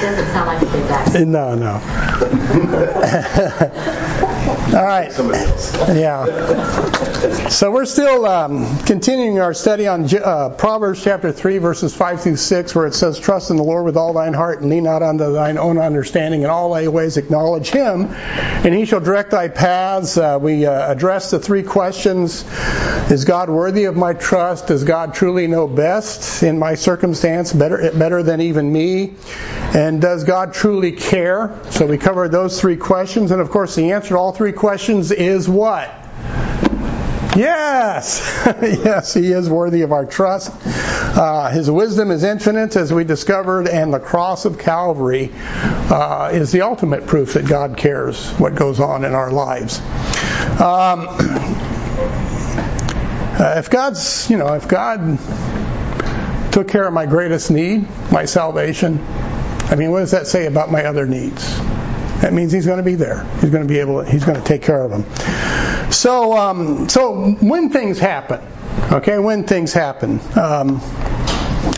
doesn't sound like a big accent. No, no. All right. Yeah. So we're still um, continuing our study on uh, Proverbs chapter 3, verses 5 through 6, where it says, Trust in the Lord with all thine heart and lean not unto thine own understanding. In all thy ways acknowledge him, and he shall direct thy paths. Uh, we uh, addressed the three questions Is God worthy of my trust? Does God truly know best in my circumstance, better, better than even me? And does God truly care? So we covered those three questions, and of course, the answer to all three questions is what? Yes, yes, he is worthy of our trust. Uh, his wisdom is infinite, as we discovered, and the cross of Calvary uh, is the ultimate proof that God cares what goes on in our lives. Um, uh, if God's, you know, if God took care of my greatest need, my salvation, I mean, what does that say about my other needs? That means He's going to be there. He's going to be able. He's going to take care of them. So, um, so when things happen, okay, when things happen, um,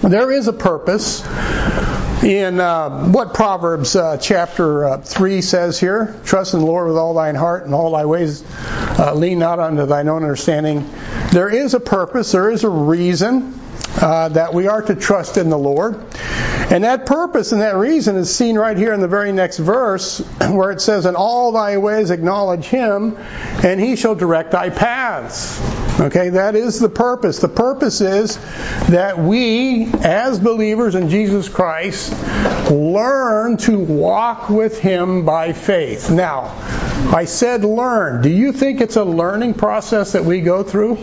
there is a purpose in uh, what Proverbs uh, chapter uh, 3 says here Trust in the Lord with all thine heart and all thy ways, uh, lean not unto thine own understanding. There is a purpose, there is a reason uh, that we are to trust in the Lord. And that purpose and that reason is seen right here in the very next verse where it says, In all thy ways acknowledge him, and he shall direct thy paths. Okay, that is the purpose. The purpose is that we, as believers in Jesus Christ, learn to walk with him by faith. Now, I said learn. Do you think it's a learning process that we go through?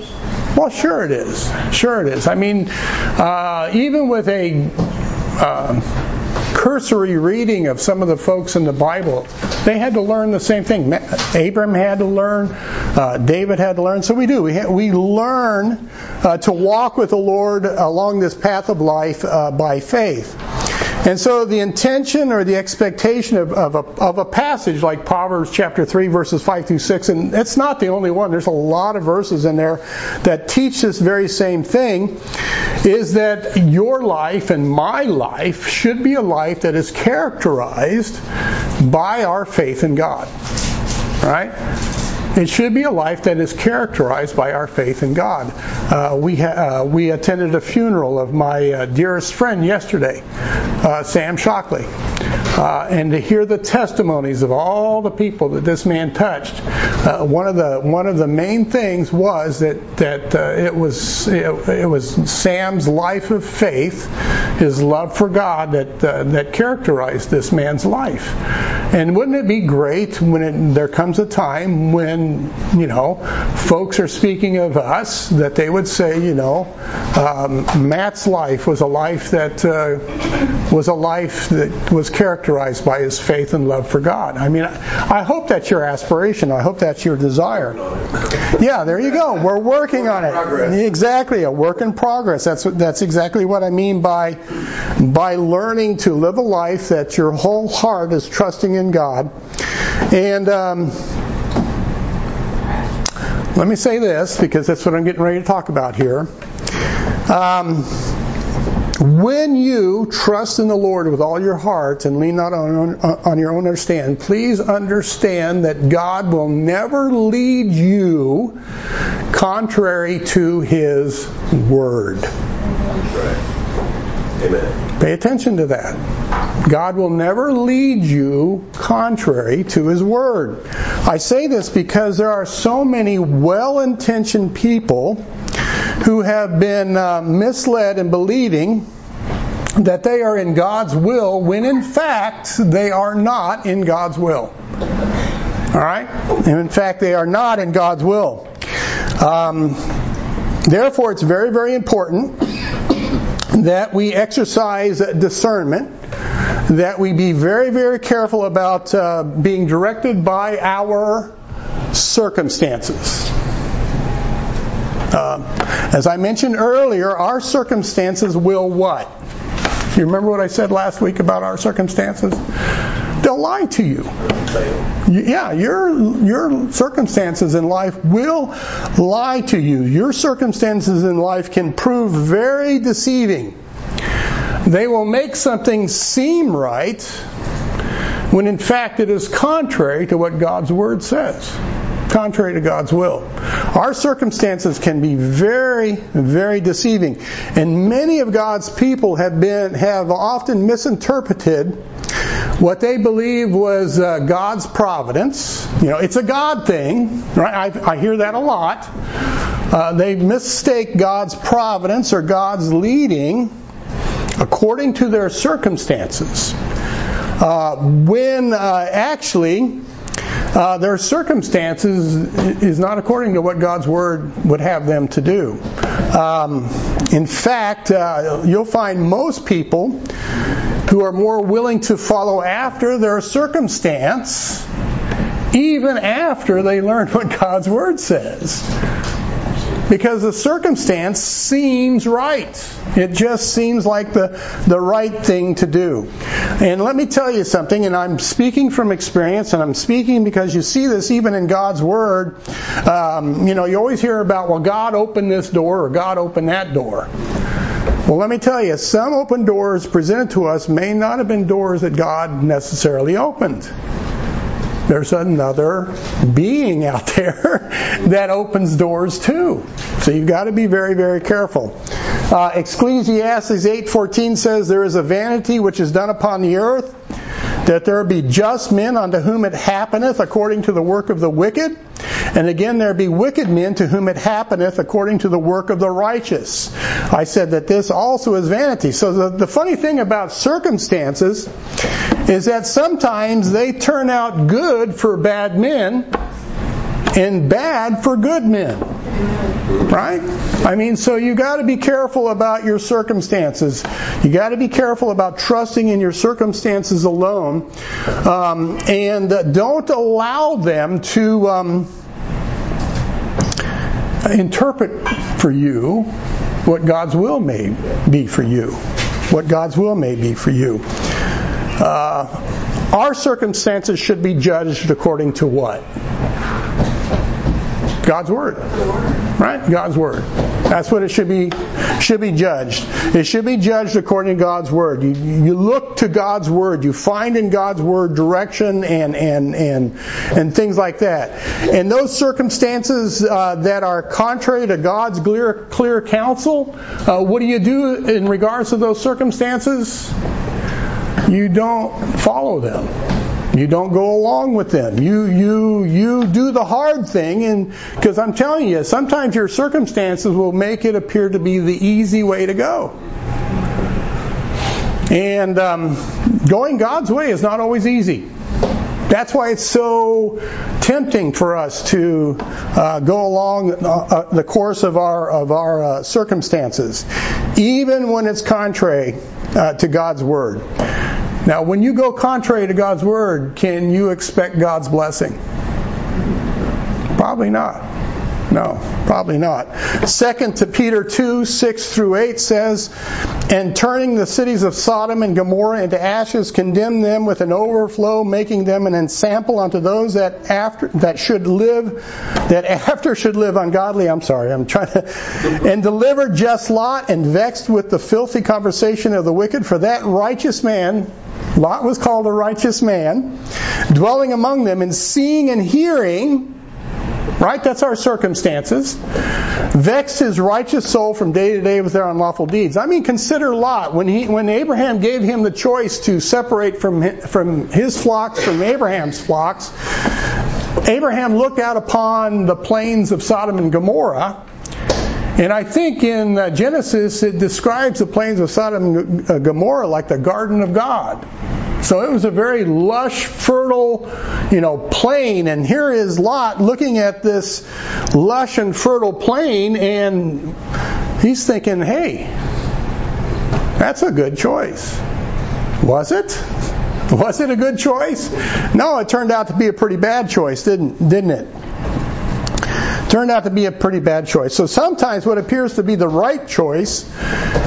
Well, sure it is. Sure it is. I mean, uh, even with a uh, cursory reading of some of the folks in the Bible, they had to learn the same thing. Abram had to learn, uh, David had to learn. So we do. We, ha- we learn uh, to walk with the Lord along this path of life uh, by faith. And so the intention or the expectation of, of, a, of, a, passage like Proverbs chapter 3, verses 5 through 6, and it's not the only one, there's a lot of verses in there that teach this very same thing, is that your life and my life should be a life that is characterized by our faith in God. Right? It should be a life that is characterized by our faith in God. Uh, we ha- uh, we attended a funeral of my uh, dearest friend yesterday, uh, Sam Shockley, uh, and to hear the testimonies of all the people that this man touched. Uh, one of the one of the main things was that that it was it, it, was Sam's life of faith, his love for God that that characterized this man's life. And wouldn't it be great when it, there comes a time when you know, folks are speaking of us, that they would say, you know, um, Matt's life was a life that uh, was a life that was characterized by his faith and love for God. I mean, I hope that's your aspiration. I hope that's your desire. Yeah, there you go. We're working on it. Exactly, a work in progress. That's that's exactly what I mean by by learning to live a life that your whole heart is trusting in God, and. Um, let me say this because that's what I'm getting ready to talk about here. Um, when you trust in the Lord with all your heart and lean not on, on your own understanding, please understand that God will never lead you contrary to His Word. Amen. Pay attention to that. God will never lead you contrary to His Word. I say this because there are so many well intentioned people who have been uh, misled in believing that they are in God's will when in fact they are not in God's will. All right? And in fact, they are not in God's will. Um, therefore, it's very, very important that we exercise discernment, that we be very, very careful about uh, being directed by our circumstances. As I mentioned earlier, our circumstances will what? You remember what I said last week about our circumstances? They'll lie to you. Yeah, your your circumstances in life will lie to you. Your circumstances in life can prove very deceiving. they will make something seem right when in fact it is contrary to what God's Word says. Contrary to God's will. Our circumstances can be very, very deceiving. And many of God's people have been, have often misinterpreted what they believe was uh, God's providence. You know, it's a God thing, right? I, I hear that a lot. Uh, they mistake God's providence or God's leading according to their circumstances. Uh, when uh, actually uh, their circumstances is not according to what God's Word would have them to do. Um, in fact, uh, you'll find most people who are more willing to follow after their circumstance even after they learn what God's Word says because the circumstance seems right. It just seems like the, the right thing to do. And let me tell you something, and I'm speaking from experience, and I'm speaking because you see this even in God's Word. Um, you know, you always hear about, well, God opened this door or God opened that door. Well, let me tell you, some open doors presented to us may not have been doors that God necessarily opened there's another being out there that opens doors too. So you've got to be very, very careful. Uh, Ecclesiastes 8:14 says, "There is a vanity which is done upon the earth, that there be just men unto whom it happeneth according to the work of the wicked, and again there be wicked men to whom it happeneth according to the work of the righteous. I said that this also is vanity. So the, the funny thing about circumstances is that sometimes they turn out good for bad men and bad for good men. Right? I mean, so you got to be careful about your circumstances. You got to be careful about trusting in your circumstances alone, um, and don't allow them to um, interpret for you what God's will may be for you. What God's will may be for you. Uh, our circumstances should be judged according to what? God's word. Right? God's word. That's what it should be should be judged. It should be judged according to God's word. You, you look to God's word. You find in God's word direction and and and and things like that. And those circumstances uh, that are contrary to God's clear clear counsel, uh, what do you do in regards to those circumstances? You don't follow them. You don't go along with them. You you you do the hard thing, and because I'm telling you, sometimes your circumstances will make it appear to be the easy way to go. And um, going God's way is not always easy. That's why it's so tempting for us to uh, go along uh, uh the course of our of our uh, circumstances, even when it's contrary uh, to God's word. Now, when you go contrary to God's word, can you expect God's blessing? Probably not. No, probably not. Second to Peter 2, 6 through 8 says, And turning the cities of Sodom and Gomorrah into ashes, condemn them with an overflow, making them an ensample unto those that after that should live, that after should live ungodly. I'm sorry, I'm trying to and delivered just Lot and vexed with the filthy conversation of the wicked, for that righteous man Lot was called a righteous man, dwelling among them and seeing and hearing, right? That's our circumstances. Vexed his righteous soul from day to day with their unlawful deeds. I mean, consider Lot. When he, when Abraham gave him the choice to separate from, from his flocks from Abraham's flocks, Abraham looked out upon the plains of Sodom and Gomorrah and I think in uh, Genesis it describes the plains of Sodom and uh, Gomorrah like the garden of God. So it was a very lush, fertile, you know, plain. And here is Lot looking at this lush and fertile plain, and he's thinking, "Hey, that's a good choice." Was it? Was it a good choice? No, it turned out to be a pretty bad choice, didn't didn't it? Turned out to be a pretty bad choice. So sometimes what appears to be the right choice,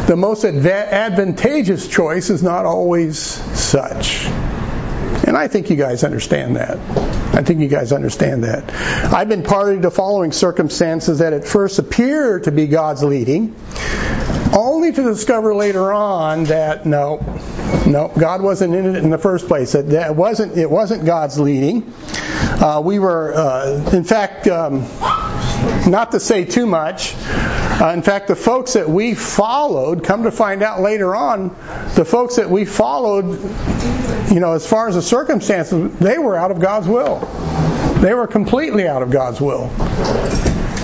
the most advantageous choice, is not always such. And I think you guys understand that. I think you guys understand that. I've been party to following circumstances that at first appear to be God's leading, only to discover later on that no, no, God wasn't in it in the first place. That, that wasn't it wasn't God's leading. Uh, we were, uh, in fact, um, not to say too much. Uh, in fact, the folks that we followed, come to find out later on, the folks that we followed, you know, as far as the circumstances, they were out of God's will. They were completely out of God's will.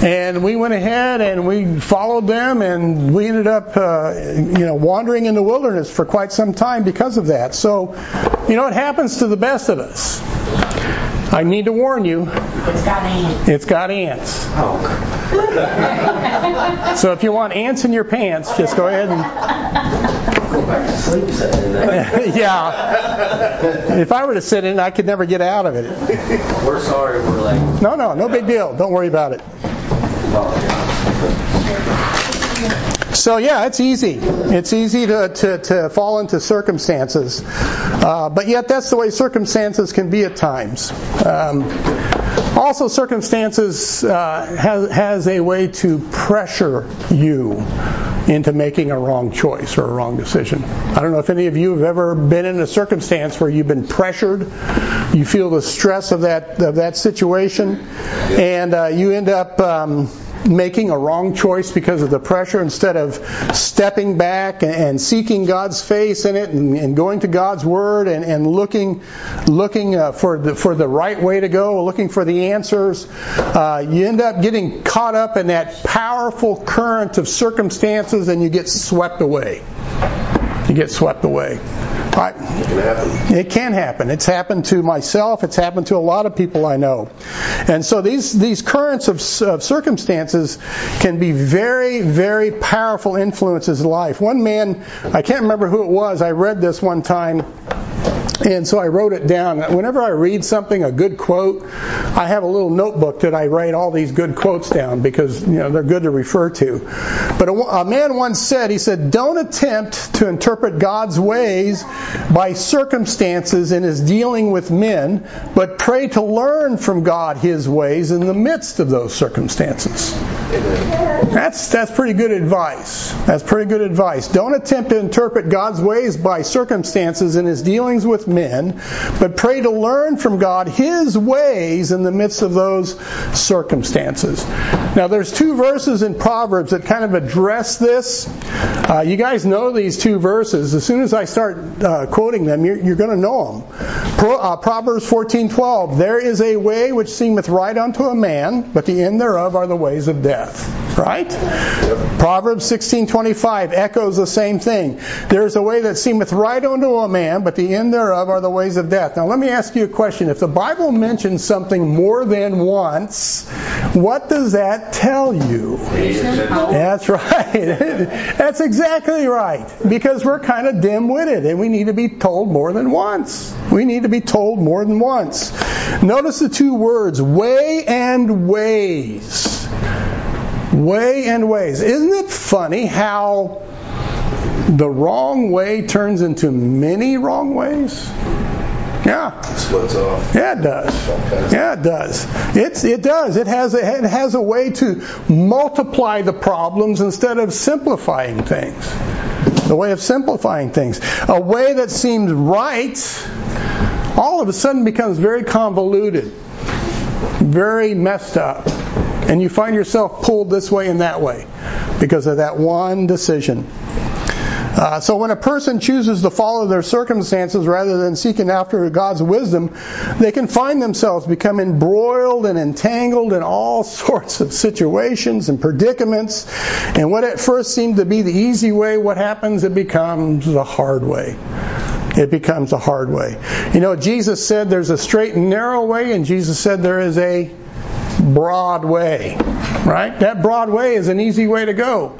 And we went ahead and we followed them, and we ended up, uh, you know, wandering in the wilderness for quite some time because of that. So, you know, it happens to the best of us. I need to warn you. It's got ants. It's got ants. Oh. So if you want ants in your pants, just go ahead and Go back to sleep sitting in there. yeah. If I were to sit in, it, I could never get out of it. We're sorry we're late. No, no, no big deal. Don't worry about it. So yeah, it's easy. It's easy to, to, to fall into circumstances, uh, but yet that's the way circumstances can be at times. Um, also, circumstances uh, has has a way to pressure you into making a wrong choice or a wrong decision. I don't know if any of you have ever been in a circumstance where you've been pressured, you feel the stress of that of that situation, and uh, you end up. Um, making a wrong choice because of the pressure instead of stepping back and, seeking God's face in it and, going to God's Word and, and looking looking uh, for the for the right way to go, looking for the answers. Uh, you end up getting caught up in that powerful current of circumstances and you get swept away. You get swept away. I, it can happen. It's happened to myself. It's happened to a lot of people I know. And so these these currents of, of circumstances can be very very powerful influences in life. One man, I can't remember who it was. I read this one time. And so I wrote it down. Whenever I read something, a good quote, I have a little notebook that I write all these good quotes down because you know they're good to refer to. But a, a man once said, he said, "Don't attempt to interpret God's ways by circumstances in His dealing with men, but pray to learn from God His ways in the midst of those circumstances." That's that's pretty good advice. That's pretty good advice. Don't attempt to interpret God's ways by circumstances in His dealings with men, but pray to learn from God His ways in the midst of those circumstances. Now, there's two verses in Proverbs that kind of address this. Uh, you guys know these two verses. As soon as I start uh, quoting them, you're, you're going to know them. Pro, uh, Proverbs 14:12. There is a way which seemeth right unto a man, but the end thereof are the ways of death. Right? Proverbs 16:25 echoes the same thing. There is a way that seemeth right unto a man, but the end thereof are the ways of death. Now, let me ask you a question. If the Bible mentions something more than once, what does that tell you? That's right. That's exactly right. Because we're kind of dim-witted and we need to be told more than once. We need to be told more than once. Notice the two words, way and ways. Way and ways. Isn't it funny how the wrong way turns into many wrong ways? Yeah. Splits off. Yeah, it does. Yeah, it does. It's it does. It has a, it has a way to multiply the problems instead of simplifying things. The way of simplifying things. A way that seems right all of a sudden becomes very convoluted, very messed up. And you find yourself pulled this way and that way because of that one decision. Uh, so when a person chooses to follow their circumstances rather than seeking after God's wisdom, they can find themselves become embroiled and entangled in all sorts of situations and predicaments. And what at first seemed to be the easy way, what happens? It becomes the hard way. It becomes a hard way. You know, Jesus said there's a straight and narrow way, and Jesus said there is a broad way. Right? That broad way is an easy way to go.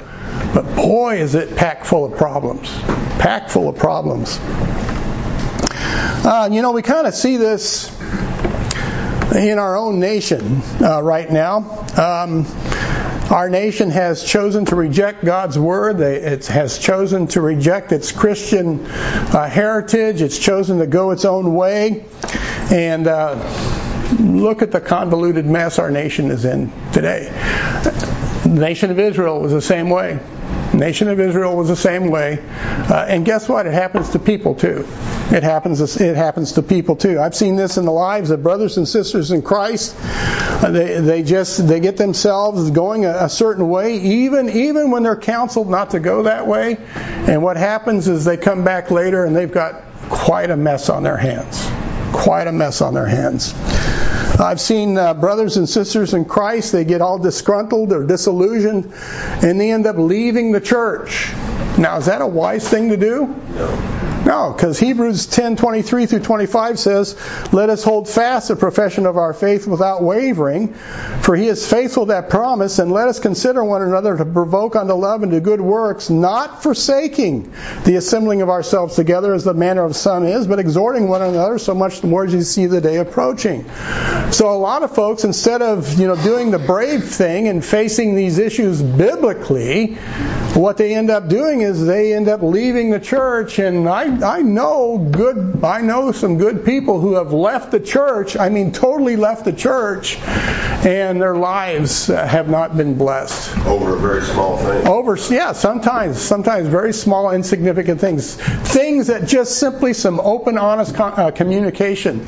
But boy, is it packed full of problems. Packed full of problems. Uh, you know, we kind of see this in our own nation uh, right now. Um, our nation has chosen to reject God's word. It has chosen to reject its Christian uh, heritage. It's chosen to go its own way. And uh, look at the convoluted mess our nation is in today. The nation of Israel was the same way. nation of Israel was the same way. Uh, and guess what? It happens to people too. It happens. It happens to people too. I've seen this in the lives of brothers and sisters in Christ. Uh, they they just they get themselves going a, a certain way, even even when they're counseled not to go that way. And what happens is they come back later and they've got quite a mess on their hands. Quite a mess on their hands. I've seen uh, brothers and sisters in Christ, they get all disgruntled or disillusioned, and they end up leaving the church. Now, is that a wise thing to do? No. No, because Hebrews 10:23 through 25 says, "Let us hold fast the profession of our faith without wavering, for he is faithful that promise, and let us consider one another to provoke unto love and to good works, not forsaking the assembling of ourselves together as the manner of some is, but exhorting one another so much the more as you see the day approaching." So a lot of folks instead of, you know, doing the brave thing and facing these issues biblically, what they end up doing is they end up leaving the church and I I know good, I know some good people who have left the church, I mean totally left the church, and their lives have not been blessed. Over a very small thing. Over, yeah, sometimes, sometimes very small, insignificant things. Things that just simply some open, honest uh, communication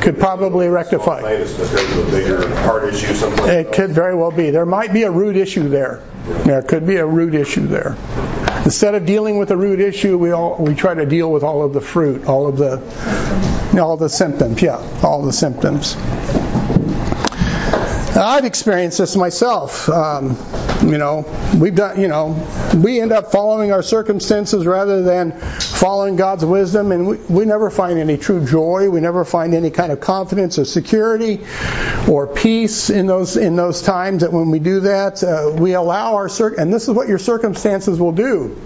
could probably rectify. It's because of a bigger heart issue someplace. It could very well be. There might be a root issue there. There could be a root issue there. Instead of dealing with the root issue, we all we try to deal with all of the fruit, all of the all the symptoms. Yeah, all the symptoms. I've experienced this myself. Um, you know, we've done. You know, we end up following our circumstances rather than following God's wisdom, and we, we never find any true joy. We never find any kind of confidence or security or peace in those in those times. That when we do that, uh, we allow our cir- and this is what your circumstances will do.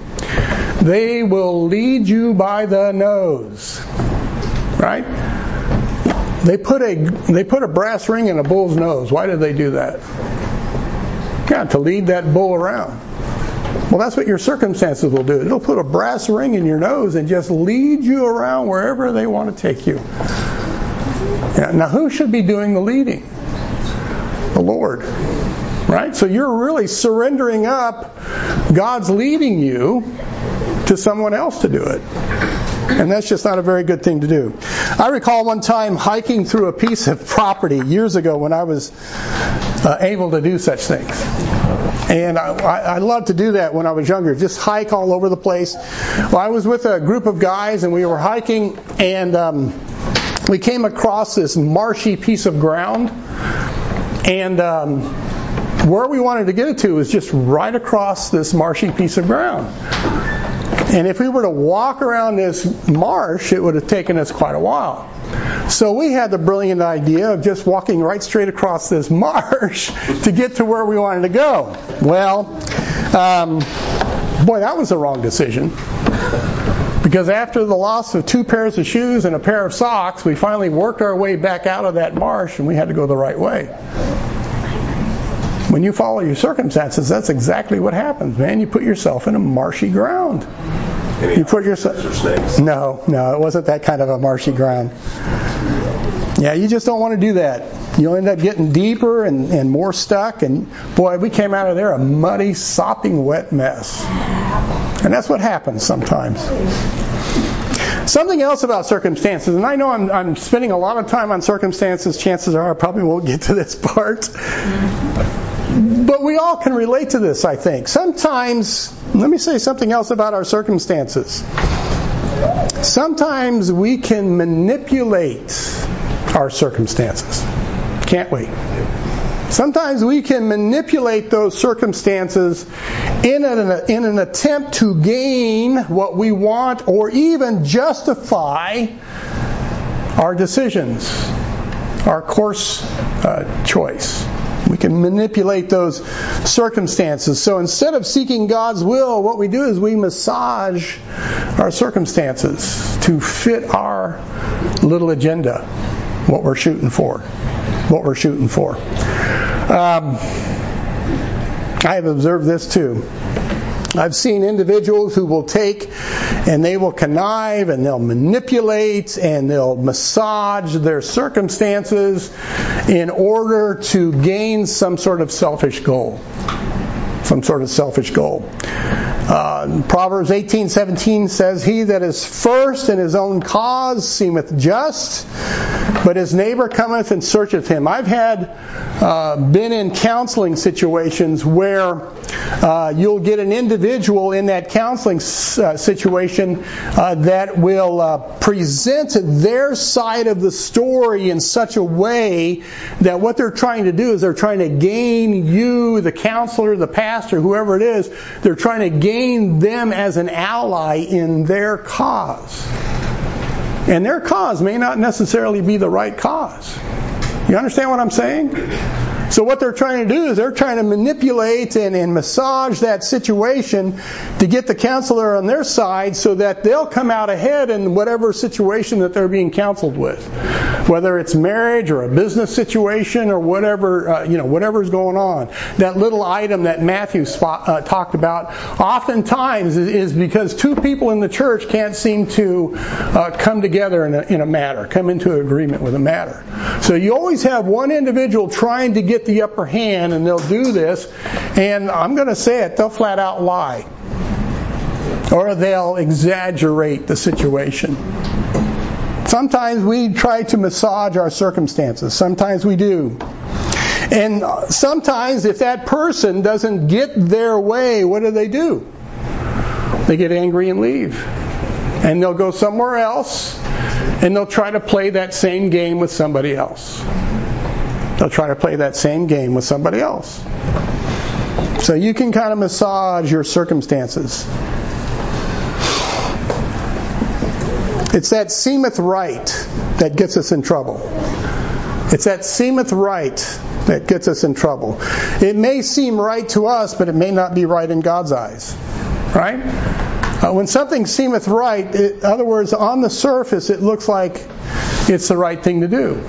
They will lead you by the nose, right? They put a they put a brass ring in a bull's nose. Why did they do that? Yeah, to lead that bull around. Well, that's what your circumstances will do. It'll put a brass ring in your nose and just lead you around wherever they want to take you. Now, who should be doing the leading? The Lord. Right? So you're really surrendering up God's leading you to someone else to do it. And that's just not a very good thing to do. I recall one time hiking through a piece of property years ago when I was uh, able to do such things. And I, I loved to do that when I was younger, just hike all over the place. Well, I was with a group of guys and we were hiking and um, we came across this marshy piece of ground. And um, where we wanted to get it to was just right across this marshy piece of ground. And if we were to walk around this marsh, it would have taken us quite a while. So we had the brilliant idea of just walking right straight across this marsh to get to where we wanted to go. Well, um, boy, that was the wrong decision. Because after the loss of two pairs of shoes and a pair of socks, we finally worked our way back out of that marsh and we had to go the right way. When you follow your circumstances, that's exactly what happens, man. You put yourself in a marshy ground. Any You put yourself. No, no, it wasn't that kind of a marshy ground. Yeah, you just don't want to do that. You'll end up getting deeper and, and more stuck. And boy, we came out of there a muddy, sopping, wet mess. And that's what happens sometimes. Something else about circumstances, and I know I'm, I'm spending a lot of time on circumstances. Chances are I probably won't get to this part. But we all can relate to this, I think. Sometimes, let me say something else about our circumstances. Sometimes we can manipulate our circumstances, can't we? Sometimes we can manipulate those circumstances in an, in an attempt to gain what we want or even justify our decisions, our course uh, choice. We can manipulate those circumstances. So instead of seeking God's will, what we do is we massage our circumstances to fit our little agenda, what we're shooting for. What we're shooting for. Um, I have observed this too. I've seen individuals who will take and they will connive and they'll manipulate and they'll massage their circumstances in order to gain some sort of selfish goal. Some sort of selfish goal. Uh, Proverbs 18:17 says, "He that is first in his own cause seemeth just, but his neighbor cometh and searcheth him." I've had uh, been in counseling situations where uh, you'll get an individual in that counseling uh, situation uh, that will uh, present their side of the story in such a way that what they're trying to do is they're trying to gain you, the counselor, the pastor, whoever it is, they're trying to gain them as an ally in their cause. And their cause may not necessarily be the right cause. You understand what I'm saying? So what they're trying to do is they're trying to manipulate and, and, massage that situation to get the counselor on their side so that they'll come out ahead in whatever situation that they're being counseled with. Whether it's marriage or a business situation or whatever, uh, you know, whatever's going on. That little item that Matthew spot, uh, talked about oftentimes is, because two people in the church can't seem to uh, come together in a, in a matter, come into agreement with a matter. So you always have one individual trying to get get the upper hand and they'll do this, and I'm going to say it, they'll flat out lie. Or they'll exaggerate the situation. Sometimes we try to massage our circumstances. Sometimes we do. And sometimes, if that person doesn't get their way, what do they do? They get angry and leave. And they'll go somewhere else and they'll try to play that same game with somebody else. They'll try to play that same game with somebody else. So you can kind of massage your circumstances. It's that seemeth right that gets us in trouble. It's that seemeth right that gets us in trouble. It may seem right to us, but it may not be right in God's eyes. Right? Uh, when something seemeth right, in other words, on the surface, it looks like it's the right thing to do.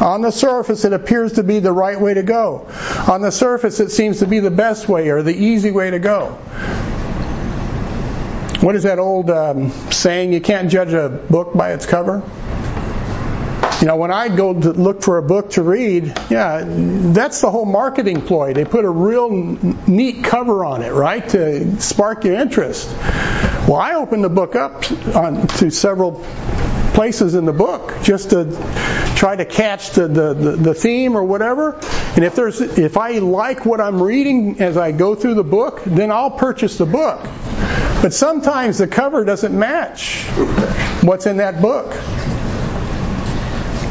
On the surface, it appears to be the right way to go. On the surface, it seems to be the best way or the easy way to go. What is that old um, saying? You can't judge a book by its cover. You know, when I go to look for a book to read, yeah, that's the whole marketing ploy. They put a real neat cover on it, right, to spark your interest. Well, I opened the book up on, to several places in the book just to try to catch the, the, the, the, theme or whatever. And if there's if I like what I'm reading as I go through the book, then I'll purchase the book. But sometimes the cover doesn't match what's in that book.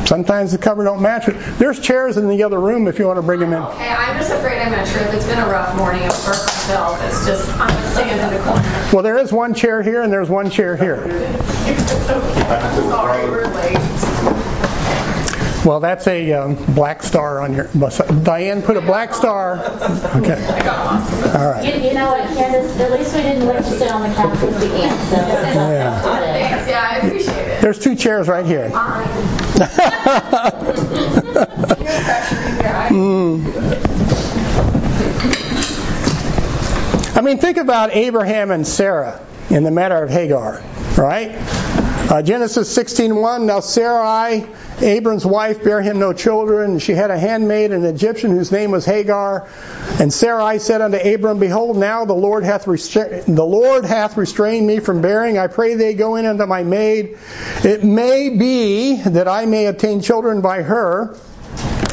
Sometimes the cover don't match it. There's chairs in the other room if you want to bring them in. Okay, I'm just afraid I'm going to trip. It's been a rough morning at work myself. It's just, I'm going to stand in the corner. Well, there is one chair here and there's one chair here. Sorry, we're late. Well, that's a um, black star on your. Diane, put a black star. Okay. All right. You, you know what, Candace? At least we didn't let you sit on the couch with the ants. So yeah. Thanks. Yeah, I appreciate it. There's two chairs right here. Mm. I mean, think about Abraham and Sarah in the matter of Hagar, right? Uh, Genesis 16:1. Now Sarai, Abram's wife, bare him no children. She had a handmaid, an Egyptian, whose name was Hagar. And Sarai said unto Abram, Behold, now the Lord hath restra- the Lord hath restrained me from bearing. I pray thee go in unto my maid. It may be that I may obtain children by her.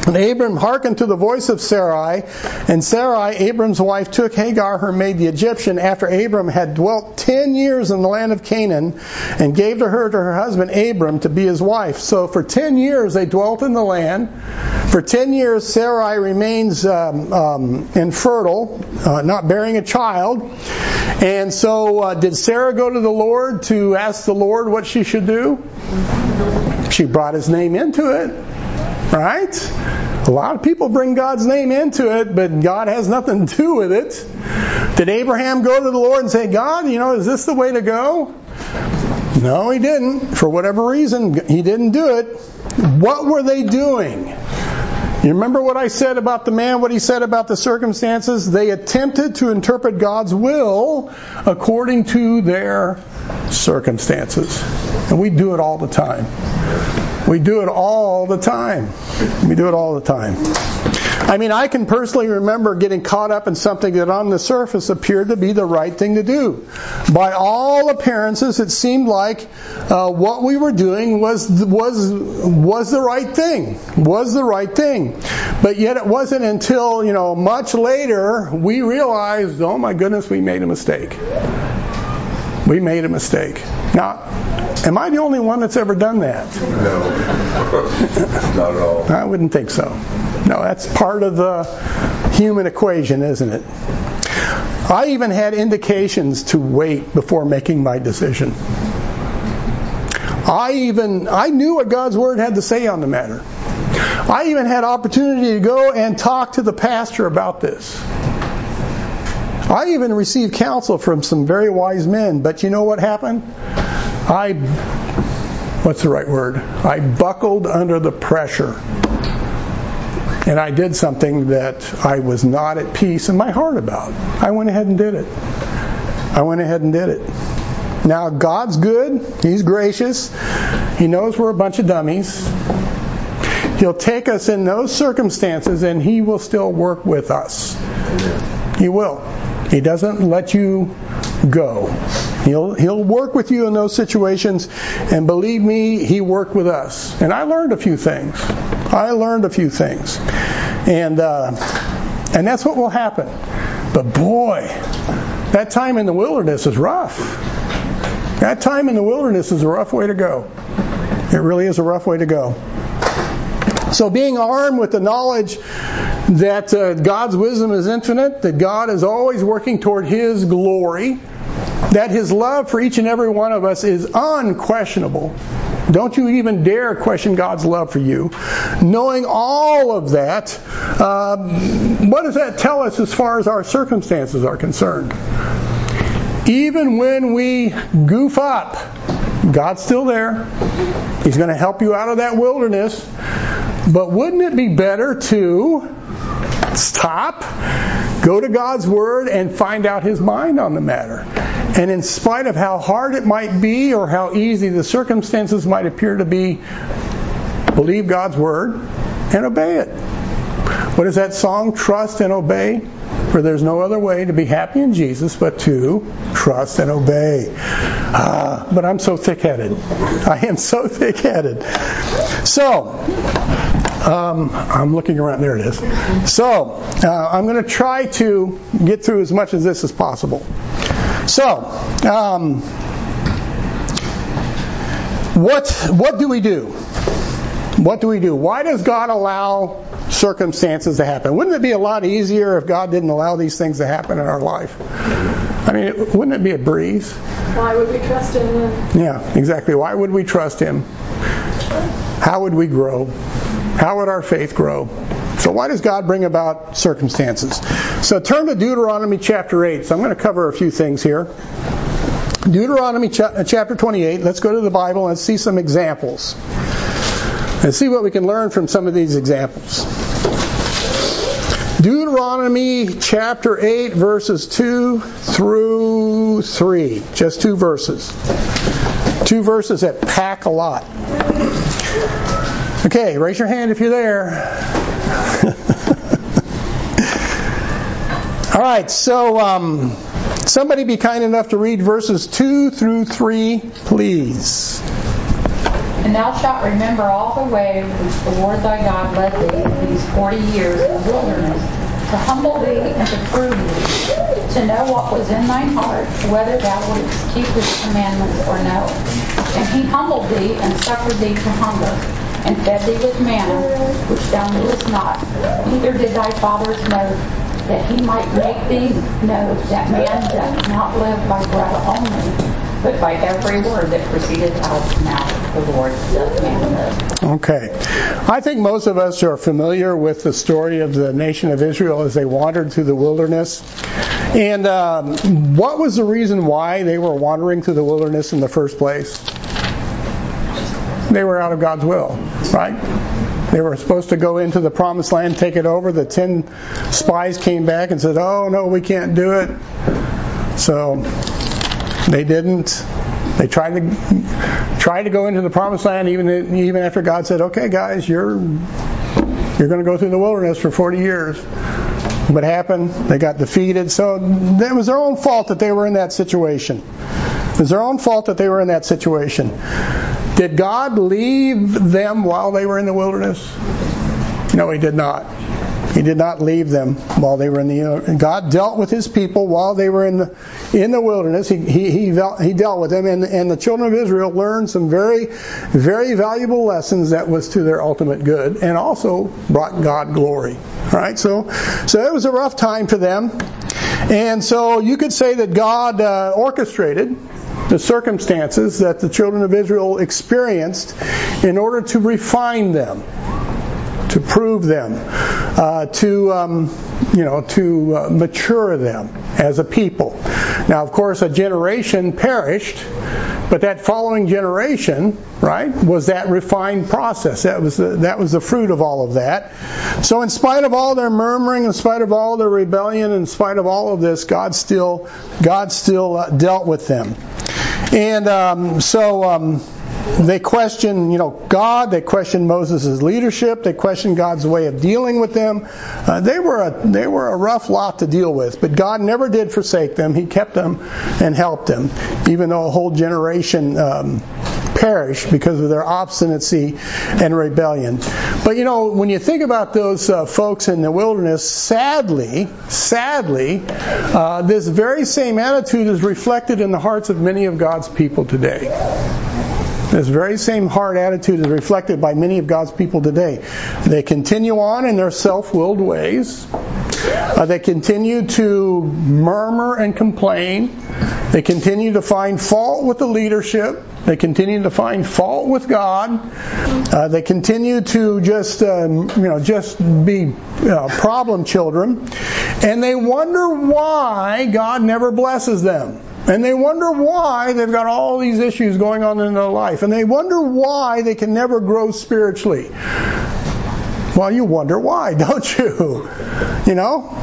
And Abram hearkened to the voice of Sarai, and Sarai, Abram's wife, took Hagar, her maid, the Egyptian, after Abram had dwelt ten years in the land of Canaan, and gave to her to her husband Abram to be his wife. So for ten years they dwelt in the land. For ten years Sarai remains um, um, infertile, uh, not bearing a child. And so uh, did Sarah go to the Lord to ask the Lord what she should do? She brought his name into it. Right? A lot of people bring God's name into it, but God has nothing to do with it. Did Abraham go to the Lord and say, God, you know, is this the way to go? No, he didn't. For whatever reason, he didn't do it. What were they doing? You remember what I said about the man, what he said about the circumstances? They attempted to interpret God's will according to their circumstances. And we do it all the time. We do it all the time. We do it all the time. I mean, I can personally remember getting caught up in something that on the surface appeared to be the right thing to do. By all appearances, it seemed like uh, what we were doing was was was the right thing, was the right thing. But yet, it wasn't until you know much later we realized, oh my goodness, we made a mistake. We made a mistake. Now, am I the only one that's ever done that? No, not at all. I wouldn't think so. No, that's part of the human equation, isn't it? I even had indications to wait before making my decision. I even I knew what God's word had to say on the matter. I even had opportunity to go and talk to the pastor about this. I even received counsel from some very wise men, but you know what happened? I what's the right word? I buckled under the pressure. And I did something that I was not at peace in my heart about. I went ahead and did it. I went ahead and did it. Now, God's good. He's gracious. He knows we're a bunch of dummies. He'll take us in those circumstances and He will still work with us. He will. He doesn't let you go. He'll he'll work with you in those situations, and believe me, he worked with us. And I learned a few things. I learned a few things, and uh, and that's what will happen. But boy, that time in the wilderness is rough. That time in the wilderness is a rough way to go. It really is a rough way to go. So, being armed with the knowledge that uh, God's wisdom is infinite, that God is always working toward His glory, that His love for each and every one of us is unquestionable. Don't you even dare question God's love for you. Knowing all of that, uh, what does that tell us as far as our circumstances are concerned? Even when we goof up, God's still there. He's going to help you out of that wilderness. But wouldn't it be better to stop, go to God's Word, and find out His mind on the matter? And in spite of how hard it might be or how easy the circumstances might appear to be, believe God's Word and obey it. What is that song? Trust and obey. For there's no other way to be happy in Jesus but to trust and obey. Uh, but I'm so thick headed. I am so thick headed. So, um, I'm looking around. There it is. So, uh, I'm going to try to get through as much of this as possible. So, um, what what do we do? What do we do? Why does God allow circumstances to happen? Wouldn't it be a lot easier if God didn't allow these things to happen in our life? I mean, wouldn't it be a breeze? Why would we trust him? Yeah, exactly. Why would we trust Him? How would we grow? How would our faith grow? So why does God bring about circumstances? So turn to Deuteronomy chapter 8. So I'm going to cover a few things here. Deuteronomy uh, chapter 28. Let's go to the Bible and see some examples. And see what we can learn from some of these examples. Deuteronomy chapter 8, verses 2 through 3. Just two verses. Two verses that pack a lot. Okay, raise your hand if you're there. All right, so um, somebody be kind enough to read verses 2 through 3, please. And thou shalt remember all the way which the Lord thy God led thee these forty years in the wilderness, to humble thee and to prove thee, to know what was in thine heart, whether thou wouldst keep his commandments or no. And he humbled thee and suffered thee to hunger, and fed thee with manna, which thou knewest not, neither did thy fathers know, that he might make thee know that man doth not live by bread only, but by every word that proceedeth out of the mouth of the Lord. Okay. I think most of us are familiar with the story of the nation of Israel as they wandered through the wilderness. And um, what was the reason why they were wandering through the wilderness in the first place? They were out of God's will, right? They were supposed to go into the promised land, take it over. The ten spies came back and said, "Oh no, we can't do it." So they didn't. They tried to tried to go into the promised land even even after God said, "Okay, guys, you're You're going to go through the wilderness for 40 years. What happened? They got defeated. So it was their own fault that they were in that situation. It was their own fault that they were in that situation. Did God leave them while they were in the wilderness? No, He did not. He did not leave them while they were in the. God dealt with His people while they were in the in the wilderness. He he he, he dealt with them, and and the children of Israel learned some very very valuable lessons that was to their ultimate good, and also brought God glory. All right, so so it was a rough time for them, and so you could say that God uh, orchestrated the circumstances that the children of Israel experienced in order to refine them to prove them, uh, to um, you know, to uh, mature them as a people. Now, of course, a generation perished, but that following generation, right, was that refined process. That was the, that was the fruit of all of that. So, in spite of all their murmuring, in spite of all their rebellion, in spite of all of this, God still God still uh, dealt with them. And um, so. Um, they question, you know, God. They question Moses' leadership. They question God's way of dealing with them. Uh, they were a they were a rough lot to deal with, but God never did forsake them. He kept them and helped them, even though a whole generation um, perished because of their obstinacy and rebellion. But you know, when you think about those uh, folks in the wilderness, sadly, sadly, uh, this very same attitude is reflected in the hearts of many of God's people today. This very same hard attitude is reflected by many of God's people today. They continue on in their self willed ways. Uh, they continue to murmur and complain. They continue to find fault with the leadership. They continue to find fault with God. Uh, they continue to just, um, you know, just be uh, problem children, and they wonder why God never blesses them. And they wonder why they've got all these issues going on in their life. And they wonder why they can never grow spiritually. Well, you wonder why, don't you? You know,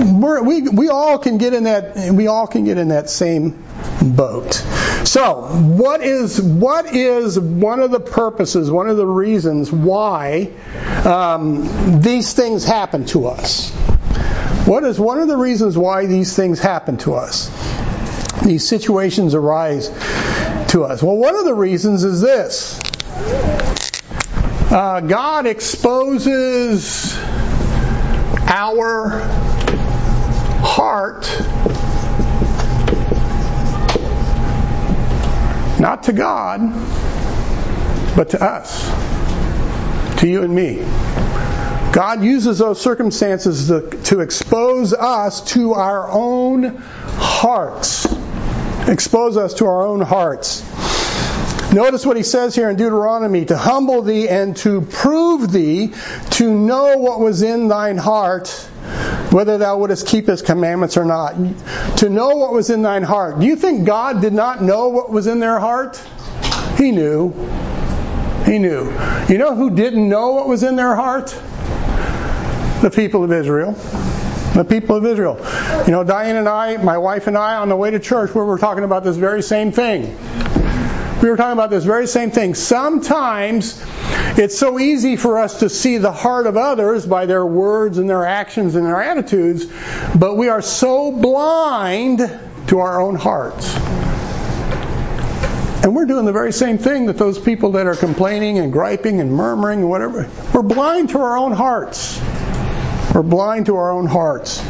we're, we we all can get in that we all can get in that same boat. So, what is what is one of the purposes, one of the reasons why um, these things happen to us? What is one of the reasons why these things happen to us? These situations arise to us? Well, one of the reasons is this uh, God exposes our heart not to God, but to us, to you and me. God uses those circumstances to, to expose us to our own hearts expose us to our own hearts. Notice what he says here in Deuteronomy to humble thee and to prove thee, to know what was in thine heart, whether thou wouldest keep his commandments or not. To know what was in thine heart. Do you think God did not know what was in their heart? He knew. He knew. You know who didn't know what was in their heart? The people of Israel the people of Israel. You know, Diane and I, my wife and I, on the way to church, we were talking about this very same thing. We were talking about this very same thing. Sometimes it's so easy for us to see the heart of others by their words and their actions and their attitudes, but we are so blind to our own hearts. And we're doing the very same thing that those people that are complaining and griping and murmuring and whatever. We're blind to our own hearts. We're blind to our own hearts.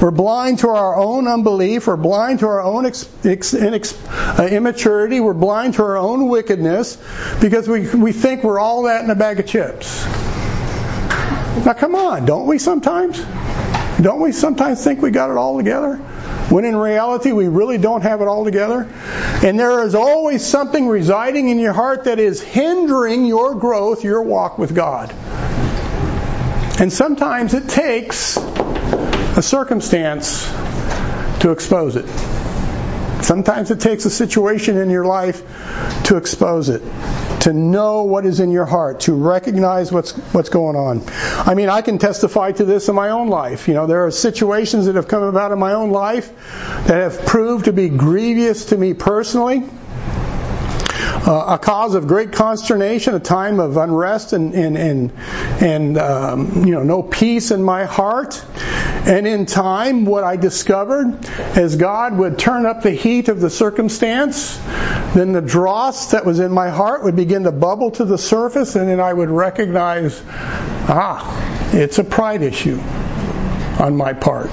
We're blind to our own unbelief. We're blind to our own ex- ex- uh, immaturity. We're blind to our own wickedness because we, we think we're all that in a bag of chips. Now, come on, don't we sometimes? Don't we sometimes think we got it all together? When in reality, we really don't have it all together. And there is always something residing in your heart that is hindering your growth, your walk with God. And sometimes it takes a circumstance to expose it. Sometimes it takes a situation in your life to expose it, to know what is in your heart, to recognize what's what's going on. I mean, I can testify to this in my own life. You know, there are situations that have come about in my own life that have proved to be grievous to me personally. Uh, a cause of great consternation, a time of unrest and and and, and um, you know no peace in my heart. And in time, what I discovered as God would turn up the heat of the circumstance, then the dross that was in my heart would begin to bubble to the surface, and then I would recognize, ah, it's a pride issue on my part.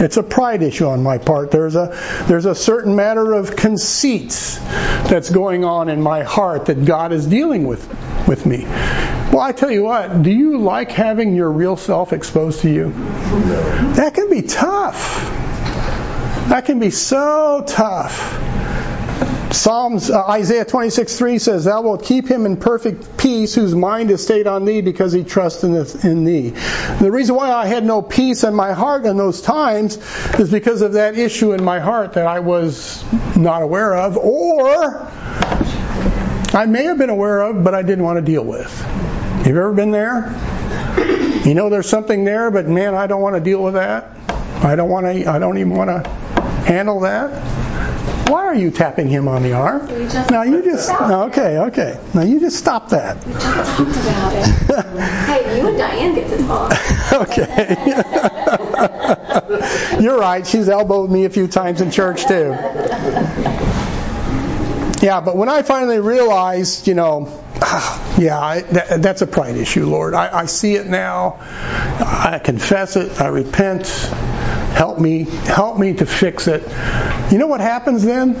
It's a pride issue on my part. There's a there's a certain matter of conceit that's going on in my heart that God is dealing with with me. Well, I tell you what, do you like having your real self exposed to you? That can be tough. That can be so tough. Psalms uh, Isaiah 26:3 says, "Thou wilt keep him in perfect peace, whose mind is stayed on thee, because he trusteth in thee." The reason why I had no peace in my heart in those times is because of that issue in my heart that I was not aware of, or I may have been aware of, but I didn't want to deal with. Have you ever been there? You know there's something there, but man, I don't want to deal with that. I don't want to. I don't even want to handle that. Why are you tapping him on the arm? now you just okay, okay. Now you just stop that. We just talked about it. hey, you and Diane get to talk. okay. You're right. She's elbowed me a few times in church too. Yeah, but when I finally realized, you know, yeah, I, that, that's a pride issue, Lord. I, I see it now. I confess it. I repent. Help me. Help me to fix it. You know what happens then?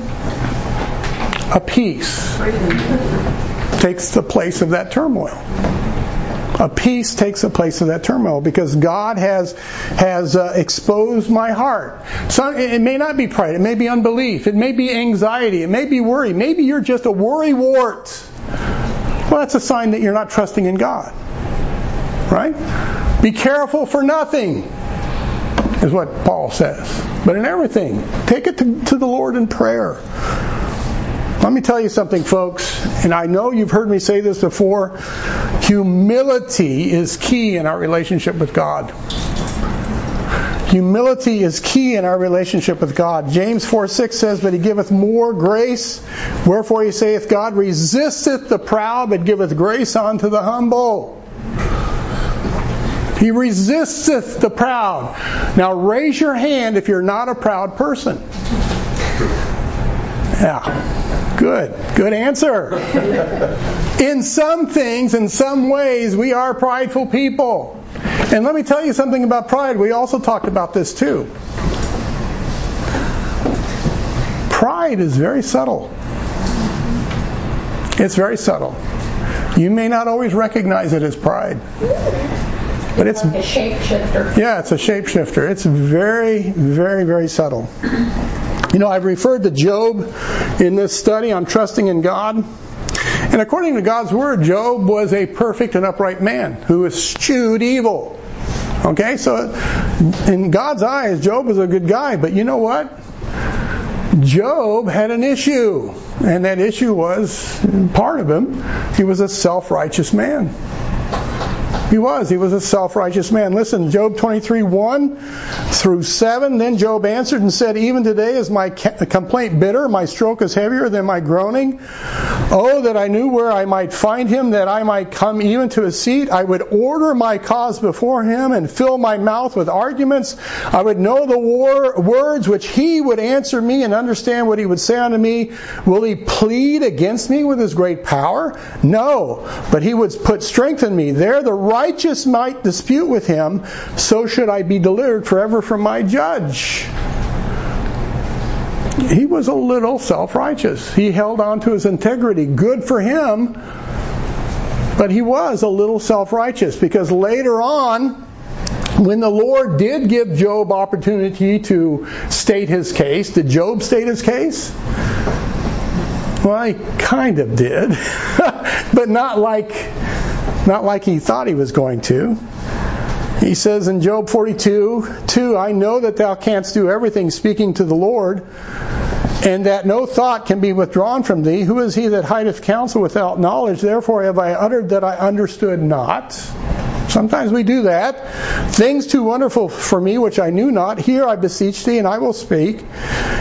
A peace takes the place of that turmoil. A peace takes the place of that turmoil because God has has uh, exposed my heart. So it may not be pride. It may be unbelief. It may be anxiety. It may be worry. Maybe you're just a worry wart. Well, that's a sign that you're not trusting in God. Right? Be careful for nothing, is what Paul says. But in everything, take it to, to the Lord in prayer. Let me tell you something, folks, and I know you've heard me say this before. Humility is key in our relationship with God. Humility is key in our relationship with God. James 4 6 says, But he giveth more grace. Wherefore he saith, God resisteth the proud, but giveth grace unto the humble. He resisteth the proud. Now raise your hand if you're not a proud person. Yeah. Good. Good answer. In some things, in some ways, we are prideful people. And let me tell you something about pride. We also talked about this too. Pride is very subtle. It's very subtle. You may not always recognize it as pride. But it's like a shapeshifter. Yeah, it's a shapeshifter. It's very, very, very subtle. You know, I've referred to Job in this study on trusting in God. And according to God's word, Job was a perfect and upright man who eschewed evil. Okay, so in God's eyes, Job was a good guy, but you know what? Job had an issue, and that issue was part of him. He was a self righteous man. He was. He was a self-righteous man. Listen, Job 23, 1 through 7. Then Job answered and said, Even today is my complaint bitter. My stroke is heavier than my groaning. Oh, that I knew where I might find him, that I might come even to his seat. I would order my cause before him and fill my mouth with arguments. I would know the war, words which he would answer me and understand what he would say unto me. Will he plead against me with his great power? No, but he would put strength in me. There the righteous might dispute with him, so should I be delivered forever from my judge. He was a little self righteous. He held on to his integrity. Good for him. But he was a little self righteous because later on, when the Lord did give Job opportunity to state his case, did Job state his case? Well, he kind of did, but not like not like he thought he was going to. He says in Job 42, 2, I know that thou canst do everything speaking to the Lord, and that no thought can be withdrawn from thee. Who is he that hideth counsel without knowledge? Therefore have I uttered that I understood not. Sometimes we do that. Things too wonderful for me which I knew not, here I beseech thee, and I will speak.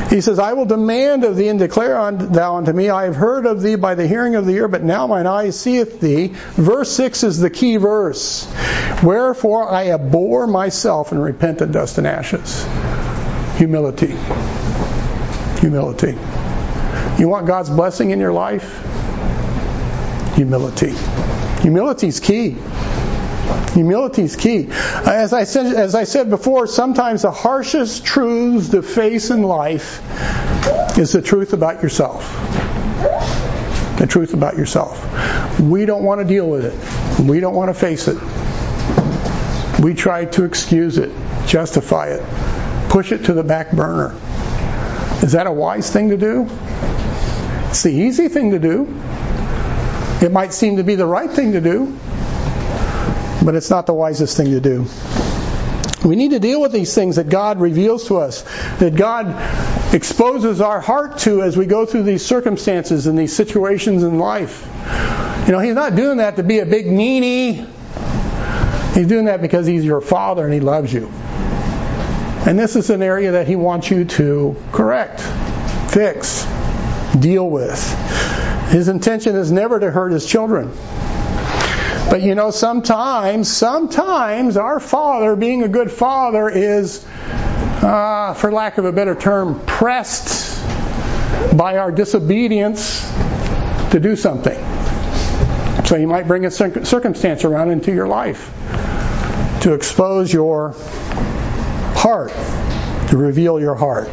He says, I will demand of thee and declare thou unto me, I have heard of thee by the hearing of the ear, but now mine eye seeth thee. Verse 6 is the key verse. Wherefore I abhor myself and repent in dust and ashes. Humility. Humility. You want God's blessing in your life? Humility. Humility is key. Humility is key. As I said, as I said before, sometimes the harshest truths to face in life is the truth about yourself. The truth about yourself. We don't want to deal with it. We don't want to face it. We try to excuse it, justify it, push it to the back burner. Is that a wise thing to do? It's the easy thing to do. It might seem to be the right thing to do, but it's not the wisest thing to do. We need to deal with these things that God reveals to us, that God exposes our heart to as we go through these circumstances and these situations in life. You know, He's not doing that to be a big meanie. He's doing that because He's your Father and He loves you. And this is an area that He wants you to correct, fix, deal with. His intention is never to hurt his children. But you know, sometimes, sometimes our father, being a good father, is, uh, for lack of a better term, pressed by our disobedience to do something. So you might bring a circumstance around into your life to expose your heart, to reveal your heart.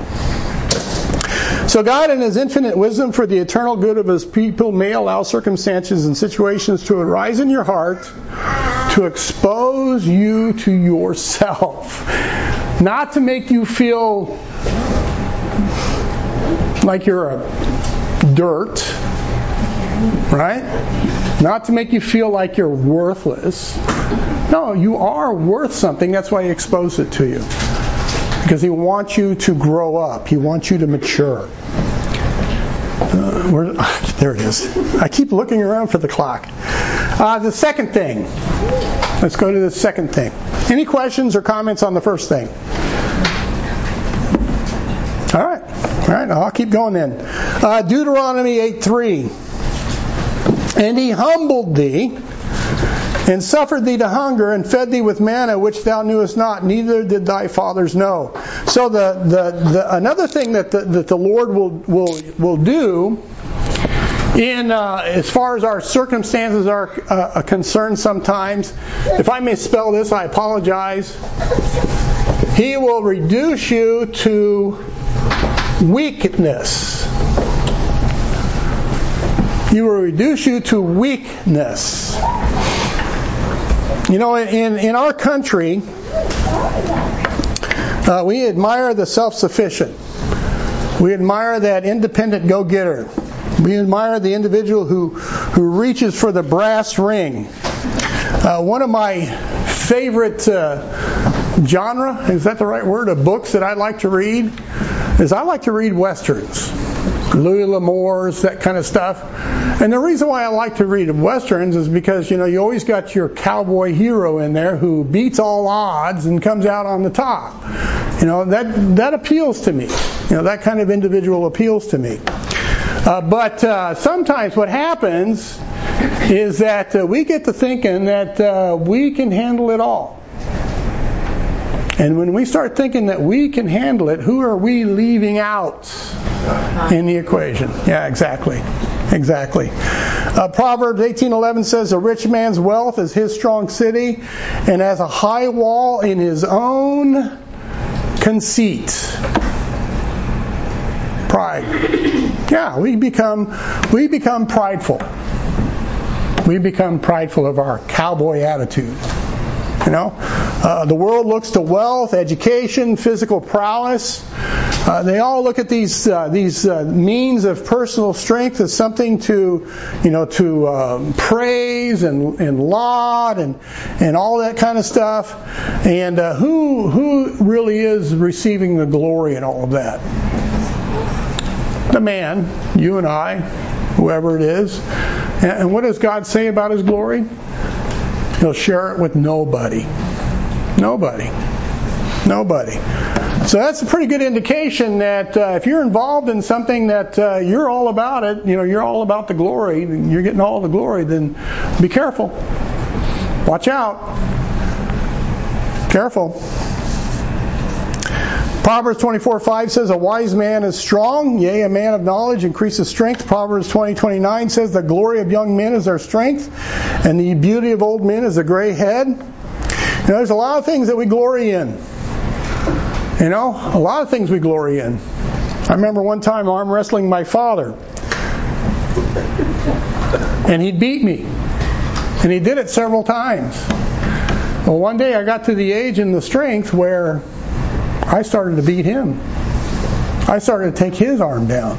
So God, in His infinite wisdom for the eternal good of His people, may allow circumstances and situations to arise in your heart to expose you to yourself. Not to make you feel like you're a dirt, right? Not to make you feel like you're worthless. No, you are worth something. That's why He exposed it to you because He wants you to grow up. He wants you to mature. Uh, there it is. I keep looking around for the clock. Uh, the second thing. Let's go to the second thing. Any questions or comments on the first thing? All right. All right. I'll keep going then. Uh, Deuteronomy 8:3. And he humbled thee and suffered thee to hunger, and fed thee with manna which thou knewest not, neither did thy fathers know. So the, the, the another thing that the, that the Lord will will will do in uh, as far as our circumstances are uh, concerned sometimes if i misspell this i apologize. He will reduce you to weakness. He will reduce you to weakness you know, in, in our country, uh, we admire the self sufficient. We admire that independent go getter. We admire the individual who, who reaches for the brass ring. Uh, one of my favorite uh, genre, is that the right word, of books that I like to read, is I like to read westerns. Louis L'Amour's, that kind of stuff. And the reason why I like to read westerns is because you know you always got your cowboy hero in there who beats all odds and comes out on the top. You know that that appeals to me. You know that kind of individual appeals to me. Uh, but uh, sometimes what happens is that uh, we get to thinking that uh, we can handle it all. And when we start thinking that we can handle it, who are we leaving out in the equation? Yeah, exactly. Exactly. Uh, Proverbs 18:11 says, "A rich man's wealth is his strong city, and as a high wall in his own conceit." Pride. Yeah, we become we become prideful. We become prideful of our cowboy attitude. You know, uh, the world looks to wealth, education, physical prowess. Uh, they all look at these uh, these uh, means of personal strength as something to, you know, to um, praise and, and laud and and all that kind of stuff. And uh, who who really is receiving the glory in all of that? The man, you and I, whoever it is. And what does God say about His glory? He'll share it with nobody. Nobody. Nobody. So that's a pretty good indication that uh, if you're involved in something that uh, you're all about it, you know, you're all about the glory, you're getting all the glory, then be careful. Watch out. Careful. Proverbs 24, 5 says, A wise man is strong, yea, a man of knowledge increases strength. Proverbs 20, 29 says, The glory of young men is their strength, and the beauty of old men is a gray head. You know, there's a lot of things that we glory in. You know, a lot of things we glory in. I remember one time arm wrestling my father, and he beat me. And he did it several times. Well, one day I got to the age and the strength where I started to beat him. I started to take his arm down.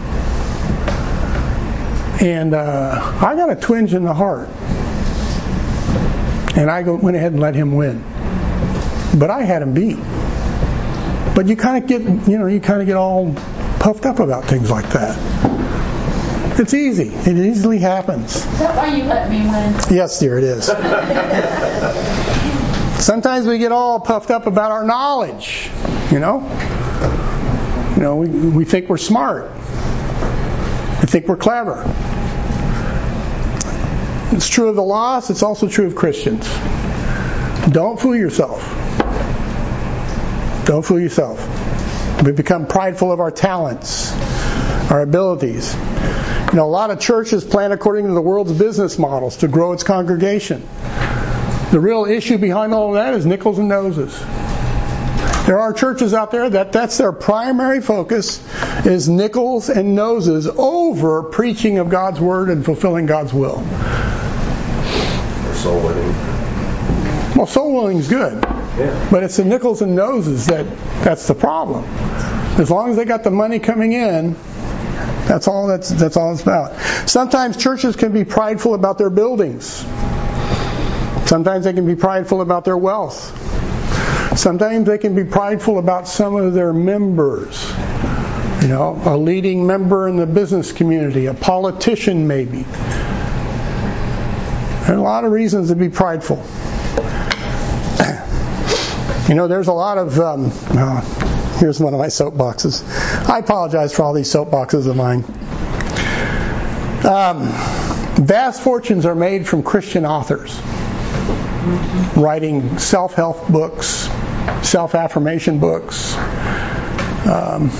And uh, I got a twinge in the heart. And I went ahead and let him win. But I had him beat. But you kind of get, you know, you kind of get all puffed up about things like that. It's easy. It easily happens. Is that why you let me win? Yes, dear, it is. Sometimes we get all puffed up about our knowledge, you know? You know, we, we think we're smart. We think we're clever. It's true of the lost, it's also true of Christians. Don't fool yourself. Don't fool yourself. We become prideful of our talents, our abilities. You know, a lot of churches plan according to the world's business models to grow its congregation. The real issue behind all of that is nickels and noses. There are churches out there that that's their primary focus is nickels and noses over preaching of God's word and fulfilling God's will. Soul winning. Well, soul winning is good, Yeah. but it's the nickels and noses that that's the problem. As long as they got the money coming in, that's all that's that's all it's about. Sometimes churches can be prideful about their buildings. Sometimes they can be prideful about their wealth. Sometimes they can be prideful about some of their members. You know, a leading member in the business community, a politician maybe. There are a lot of reasons to be prideful. You know, there's a lot of. Um, uh, here's one of my soapboxes. I apologize for all these soapboxes of mine. Um, vast fortunes are made from Christian authors writing self help books, self affirmation books. Um,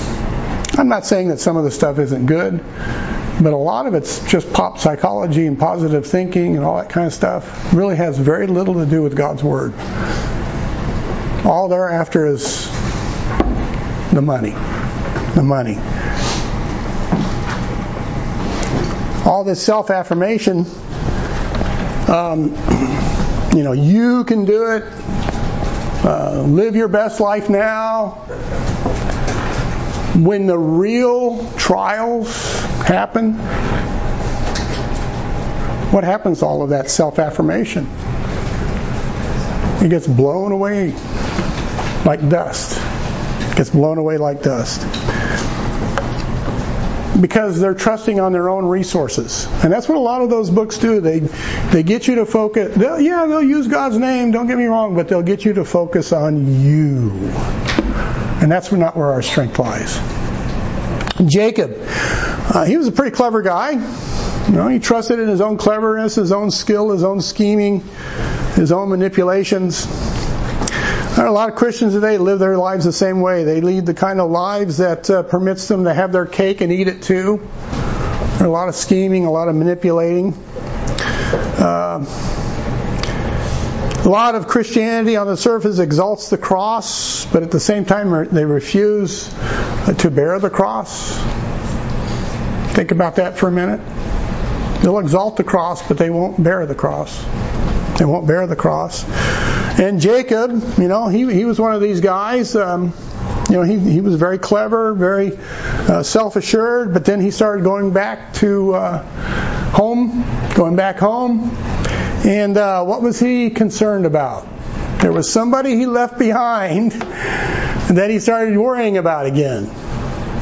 I'm not saying that some of the stuff isn't good, but a lot of it's just pop psychology and positive thinking and all that kind of stuff. Really has very little to do with God's Word. All they're after is the money. The money. All this self affirmation, um, you know, you can do it. Uh, live your best life now. When the real trials happen, what happens to all of that self affirmation? It gets blown away like dust. It gets blown away like dust. Because they're trusting on their own resources. And that's what a lot of those books do. They they get you to focus they'll, yeah, they'll use God's name, don't get me wrong, but they'll get you to focus on you. And that's not where our strength lies. Jacob, uh, he was a pretty clever guy. You know, he trusted in his own cleverness, his own skill, his own scheming, his own manipulations. A lot of Christians today live their lives the same way. They lead the kind of lives that uh, permits them to have their cake and eat it too. A lot of scheming, a lot of manipulating. Uh, a lot of Christianity on the surface exalts the cross, but at the same time they refuse to bear the cross. Think about that for a minute. They'll exalt the cross, but they won't bear the cross. They won't bear the cross. And Jacob, you know, he, he was one of these guys. Um, you know, he, he was very clever, very uh, self assured, but then he started going back to uh, home, going back home. And uh, what was he concerned about? There was somebody he left behind that he started worrying about again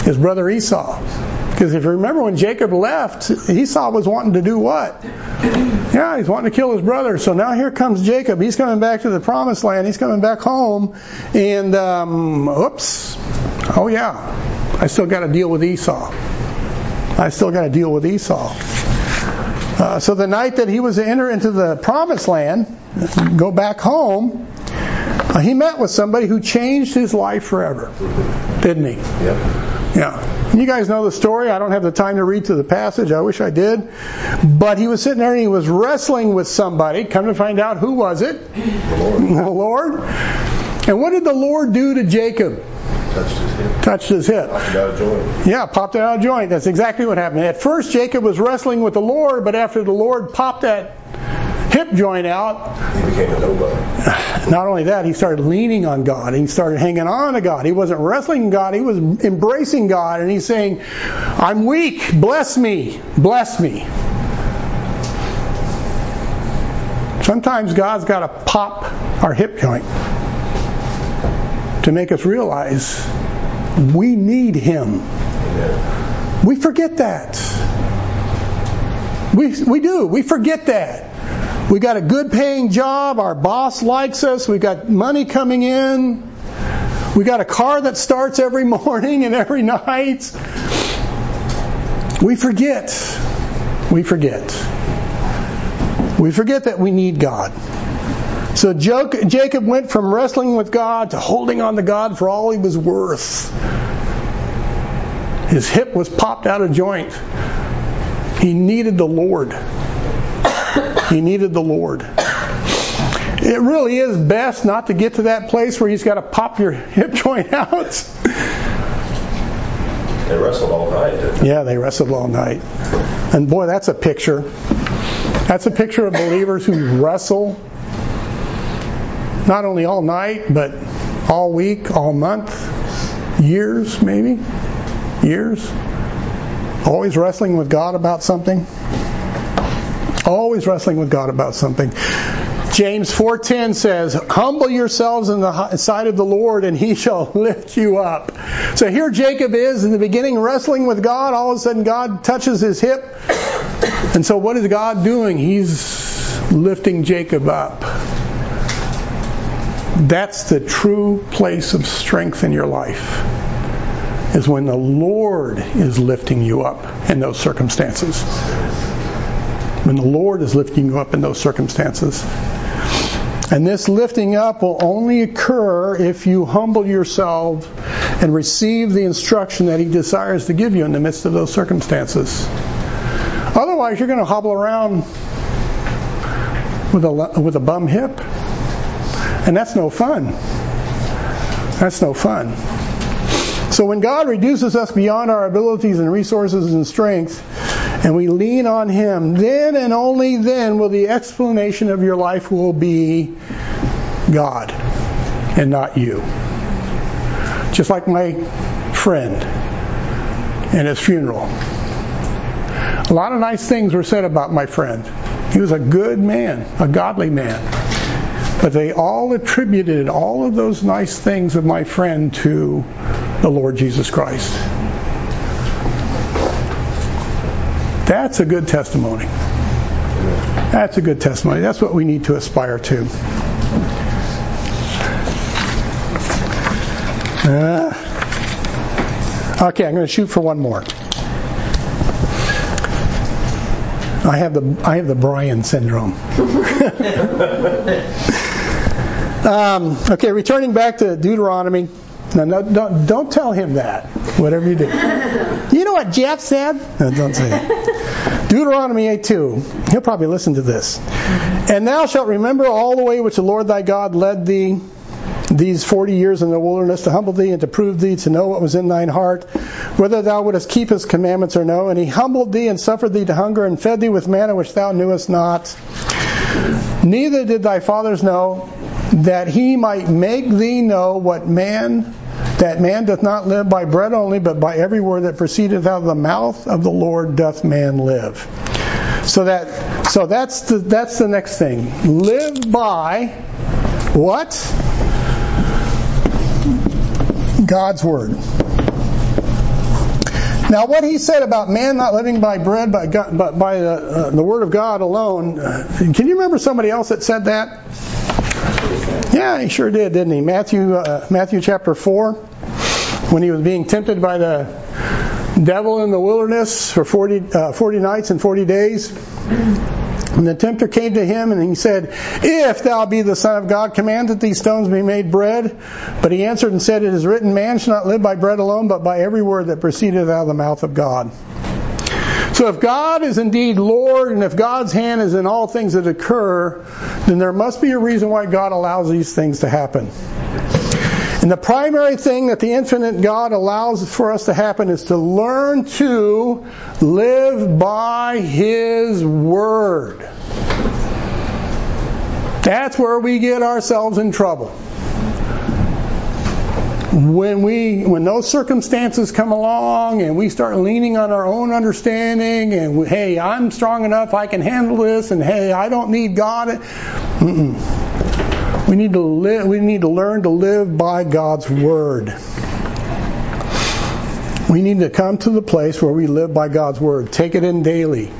his brother Esau. Because if you remember when Jacob left, Esau was wanting to do what? Yeah, he's wanting to kill his brother. So now here comes Jacob. He's coming back to the promised land. He's coming back home. And, um, oops. Oh, yeah. I still got to deal with Esau. I still got to deal with Esau. Uh, so the night that he was to enter into the promised land, go back home, uh, he met with somebody who changed his life forever, didn't he? Yep. Yeah. You guys know the story. I don't have the time to read through the passage. I wish I did. But he was sitting there and he was wrestling with somebody. Come to find out who was it? The Lord The Lord. And what did the Lord do to Jacob? touched his hip. Touched his hip. Knocked out a joint. Yeah, popped it out of joint. That's exactly what happened. At first, Jacob was wrestling with the Lord, but after the Lord popped that hip joint out, He became a nobody. not only that, he started leaning on God. He started hanging on to God. He wasn't wrestling God, he was embracing God. And he's saying, I'm weak. Bless me. Bless me. Sometimes God's got to pop our hip joint to make us realize we need Him. We forget that. We, we do. We forget that. We got a good paying job. Our boss likes us. We got money coming in. We got a car that starts every morning and every night. We forget. We forget. We forget that we need God. So Jacob went from wrestling with God to holding on to God for all he was worth. His hip was popped out of joint. He needed the Lord. He needed the Lord. It really is best not to get to that place where he's got to pop your hip joint out. They wrestled all night. Yeah, they wrestled all night. And boy, that's a picture. That's a picture of believers who wrestle not only all night, but all week, all month, years maybe. Years. Always wrestling with God about something. Always wrestling with God about something. James 4:10 says, "Humble yourselves in the sight of the Lord, and He shall lift you up." So here Jacob is in the beginning wrestling with God. All of a sudden, God touches his hip, and so what is God doing? He's lifting Jacob up. That's the true place of strength in your life. Is when the Lord is lifting you up in those circumstances. When the Lord is lifting you up in those circumstances. And this lifting up will only occur if you humble yourself and receive the instruction that He desires to give you in the midst of those circumstances. Otherwise, you're going to hobble around with a, with a bum hip. And that's no fun. That's no fun. So when God reduces us beyond our abilities and resources and strength, and we lean on Him, then and only then will the explanation of your life will be God and not you. Just like my friend in his funeral. A lot of nice things were said about my friend. He was a good man, a godly man. But they all attributed all of those nice things of my friend to the Lord Jesus Christ. That's a good testimony. That's a good testimony. That's what we need to aspire to. Uh, okay, I'm going to shoot for one more. I have the I have the Brian syndrome. um, okay, returning back to Deuteronomy. Now, no, don't, don't tell him that. Whatever you do. You know what Jeff said? No, don't say it. Deuteronomy 8:2. He'll probably listen to this. And thou shalt remember all the way which the Lord thy God led thee these forty years in the wilderness to humble thee and to prove thee to know what was in thine heart, whether thou wouldest keep his commandments or no. And he humbled thee and suffered thee to hunger and fed thee with manna which thou knewest not. Neither did thy fathers know that he might make thee know what man that man doth not live by bread only, but by every word that proceedeth out of the mouth of the Lord doth man live. So that so that's the that's the next thing. Live by what? God's word. Now, what he said about man not living by bread, by God, but by the, uh, the word of God alone, uh, can you remember somebody else that said that? Yeah, he sure did, didn't he? Matthew, uh, Matthew chapter 4, when he was being tempted by the devil in the wilderness for 40, uh, 40 nights and 40 days. And the tempter came to him and he said, If thou be the Son of God, command that these stones be made bread. But he answered and said, It is written, Man shall not live by bread alone, but by every word that proceedeth out of the mouth of God. So if God is indeed Lord and if God's hand is in all things that occur, then there must be a reason why God allows these things to happen. And the primary thing that the infinite God allows for us to happen is to learn to live by His Word. That's where we get ourselves in trouble. When we, when those circumstances come along and we start leaning on our own understanding and we, hey, I'm strong enough, I can handle this, and hey, I don't need God. Mm-mm. We need to live. We need to learn to live by God's word. We need to come to the place where we live by God's word. Take it in daily.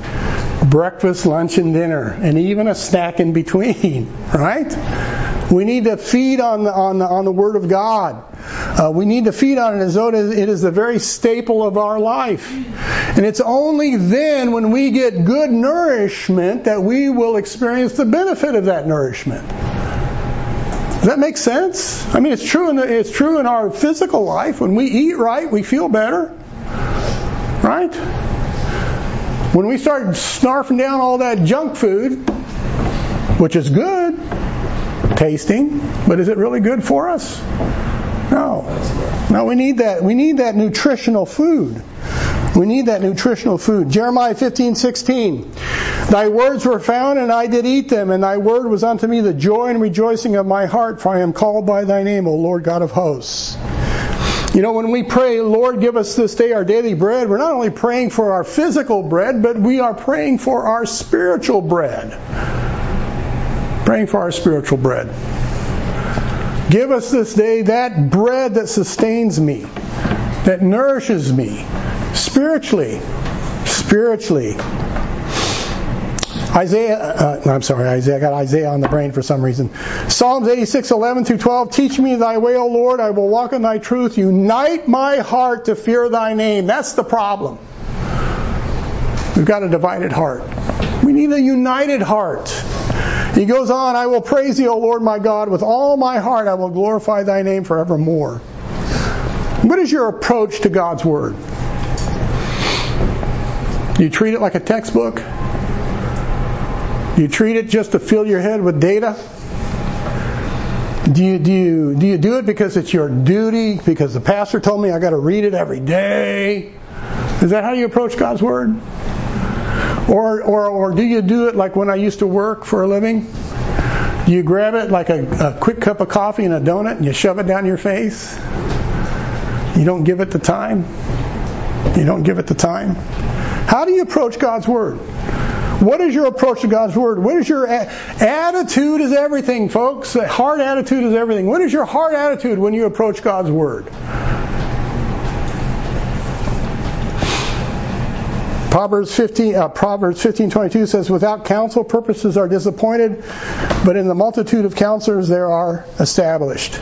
Breakfast, lunch, and dinner, and even a snack in between, right? We need to feed on the, on the, on the Word of God. Uh, we need to feed on it as though it is the very staple of our life. And it's only then when we get good nourishment that we will experience the benefit of that nourishment. Does that make sense? I mean, it's true in the, it's true in our physical life. When we eat right, we feel better, right? When we start snarfing down all that junk food, which is good, tasting, but is it really good for us? No. No, we need that. We need that nutritional food. We need that nutritional food. Jeremiah 15, 16. Thy words were found, and I did eat them, and thy word was unto me the joy and rejoicing of my heart, for I am called by thy name, O Lord God of hosts. You know, when we pray, Lord, give us this day our daily bread, we're not only praying for our physical bread, but we are praying for our spiritual bread. Praying for our spiritual bread. Give us this day that bread that sustains me, that nourishes me spiritually. Spiritually. Isaiah, uh, I'm sorry, Isaiah. I got Isaiah on the brain for some reason. Psalms 86, 11 through 12. Teach me thy way, O Lord. I will walk in thy truth. Unite my heart to fear thy name. That's the problem. We've got a divided heart. We need a united heart. He goes on, I will praise thee, O Lord my God, with all my heart I will glorify thy name forevermore. What is your approach to God's Word? You treat it like a textbook? You treat it just to fill your head with data? Do you, do you, do you do it because it's your duty? Because the pastor told me I got to read it every day? Is that how you approach God's Word? Or, or, or do you do it like when I used to work for a living? You grab it like a, a quick cup of coffee and a donut and you shove it down your face? You don't give it the time? You don't give it the time? How do you approach God's Word? What is your approach to God's Word? What is your attitude? Is everything, folks. Heart attitude is everything. What is your heart attitude when you approach God's Word? Proverbs 15, uh, Proverbs 15:22 says, "Without counsel, purposes are disappointed, but in the multitude of counselors there are established."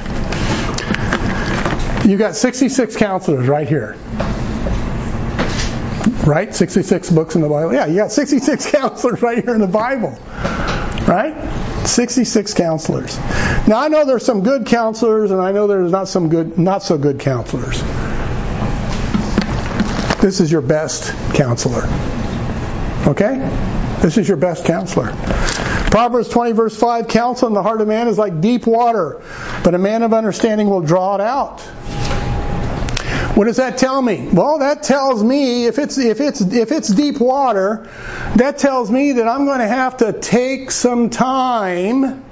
You've got 66 counselors right here. Right? 66 books in the Bible. Yeah, you got 66 counselors right here in the Bible. Right? 66 counselors. Now I know there's some good counselors and I know there's not some good not so good counselors. This is your best counselor. Okay? This is your best counselor. Proverbs 20 verse 5, counsel in the heart of man is like deep water, but a man of understanding will draw it out. What does that tell me? Well, that tells me if it's if it's if it's deep water, that tells me that I'm going to have to take some time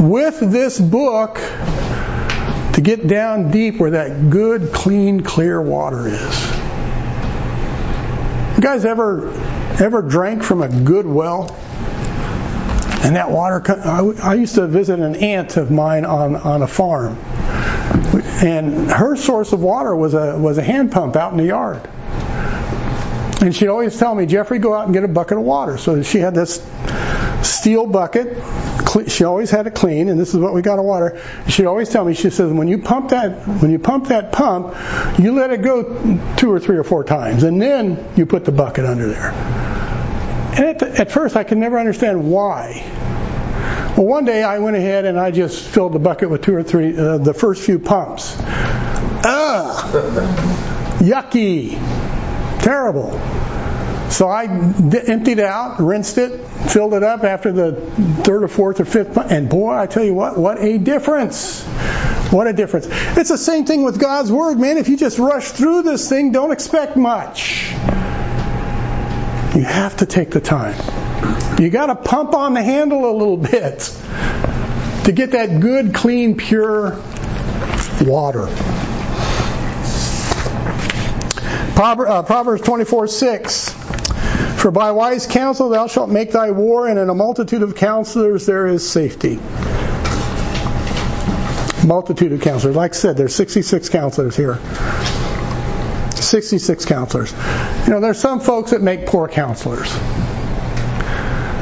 with this book to get down deep where that good, clean, clear water is. You guys ever ever drank from a good well? And that water, I used to visit an aunt of mine on, on a farm. And her source of water was a, was a hand pump out in the yard. And she'd always tell me, Jeffrey, go out and get a bucket of water. So she had this steel bucket. She always had it clean, and this is what we got of water. She'd always tell me, she says, when you pump that, when you pump that pump, you let it go two or three or four times, and then you put the bucket under there. And at, at first, I could never understand why. Well, one day I went ahead and I just filled the bucket with two or three, uh, the first few pumps. Ugh! Yucky! Terrible. So I d- emptied it out, rinsed it, filled it up after the third or fourth or fifth and boy, I tell you what, what a difference! What a difference. It's the same thing with God's Word, man. If you just rush through this thing, don't expect much. You have to take the time. You got to pump on the handle a little bit to get that good, clean, pure water. Uh, Proverbs 24 6. For by wise counsel thou shalt make thy war, and in a multitude of counselors there is safety. Multitude of counselors. Like I said, there's 66 counselors here. 66 counselors. You know, there's some folks that make poor counselors.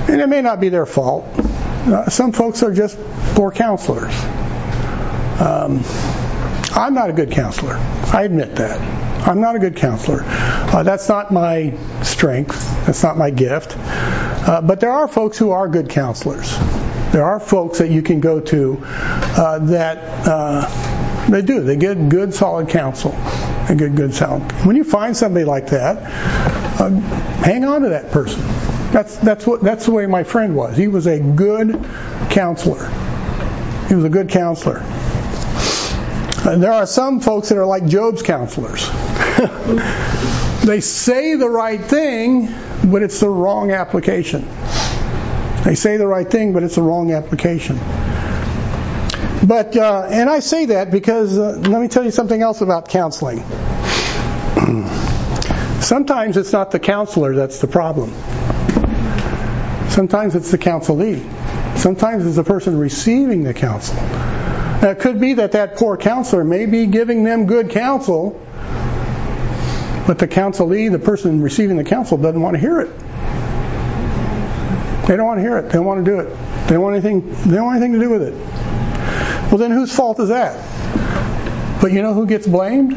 And it may not be their fault. Uh, some folks are just poor counselors. Um, I'm not a good counselor. I admit that. I'm not a good counselor. Uh, that's not my strength. That's not my gift. Uh, but there are folks who are good counselors. There are folks that you can go to uh, that uh, they do. They get good, solid counsel. They get good, sound. When you find somebody like that, uh, hang on to that person. That's that's what that's the way my friend was. He was a good counselor. He was a good counselor. And there are some folks that are like Job's counselors. they say the right thing, but it's the wrong application. They say the right thing, but it's the wrong application. But uh, and I say that because uh, let me tell you something else about counseling. Sometimes it's not the counselor that's the problem. Sometimes it's the counselee. Sometimes it's the person receiving the counsel. Now, it could be that that poor counselor may be giving them good counsel, but the counselee, the person receiving the counsel, doesn't want to hear it. They don't want to hear it. They don't want to do it. They don't want anything. They don't want anything to do with it. Well, then whose fault is that? But you know who gets blamed?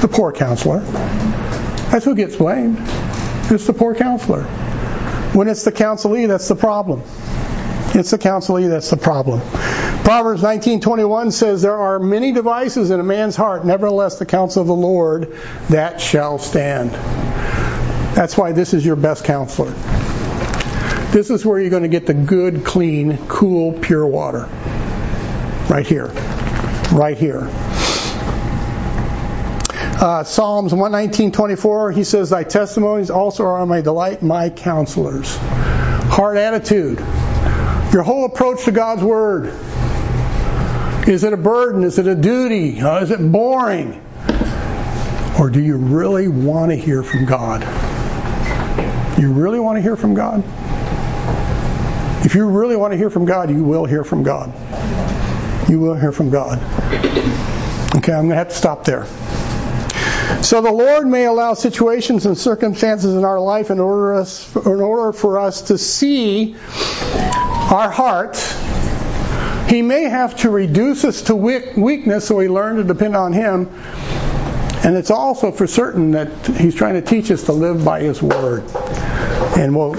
The poor counselor. That's who gets blamed. It's the poor counselor. When it's the counselee, that's the problem. It's the counselee that's the problem. Proverbs 19:21 says there are many devices in a man's heart, nevertheless the counsel of the Lord that shall stand. That's why this is your best counselor. This is where you're going to get the good, clean, cool, pure water. Right here. Right here. Uh, Psalms 119:24, he says, "Thy testimonies also are my delight, my counselors." Heart attitude. Your whole approach to God's word. Is it a burden? Is it a duty? Uh, is it boring? Or do you really want to hear from God? You really want to hear from God? If you really want to hear from God, you will hear from God. You will hear from God. Okay, I'm going to have to stop there. So the Lord may allow situations and circumstances in our life in order, us, in order for us to see our heart. He may have to reduce us to weakness so we learn to depend on Him. And it's also for certain that He's trying to teach us to live by His Word. And we'll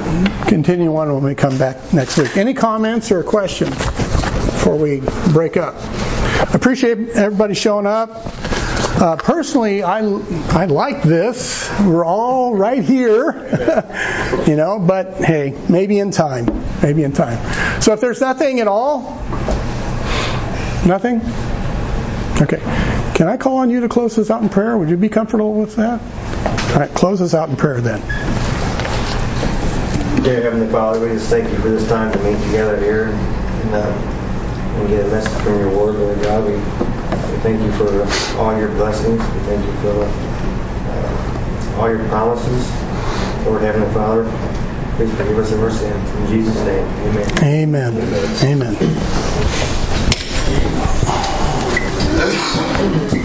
continue on when we come back next week. Any comments or questions before we break up? Appreciate everybody showing up. Uh, personally, I, I like this. We're all right here, you know, but hey, maybe in time. Maybe in time. So if there's nothing at all, nothing? Okay. Can I call on you to close this out in prayer? Would you be comfortable with that? All right, close this out in prayer then. Dear Heavenly Father, we just thank you for this time to meet together here and, uh, and get a message from your word, Lord God. We, we thank you for all your blessings. We thank you for uh, all your promises. Lord Heavenly Father, please forgive us of our sins. In Jesus' name, amen. Amen. Amen. amen.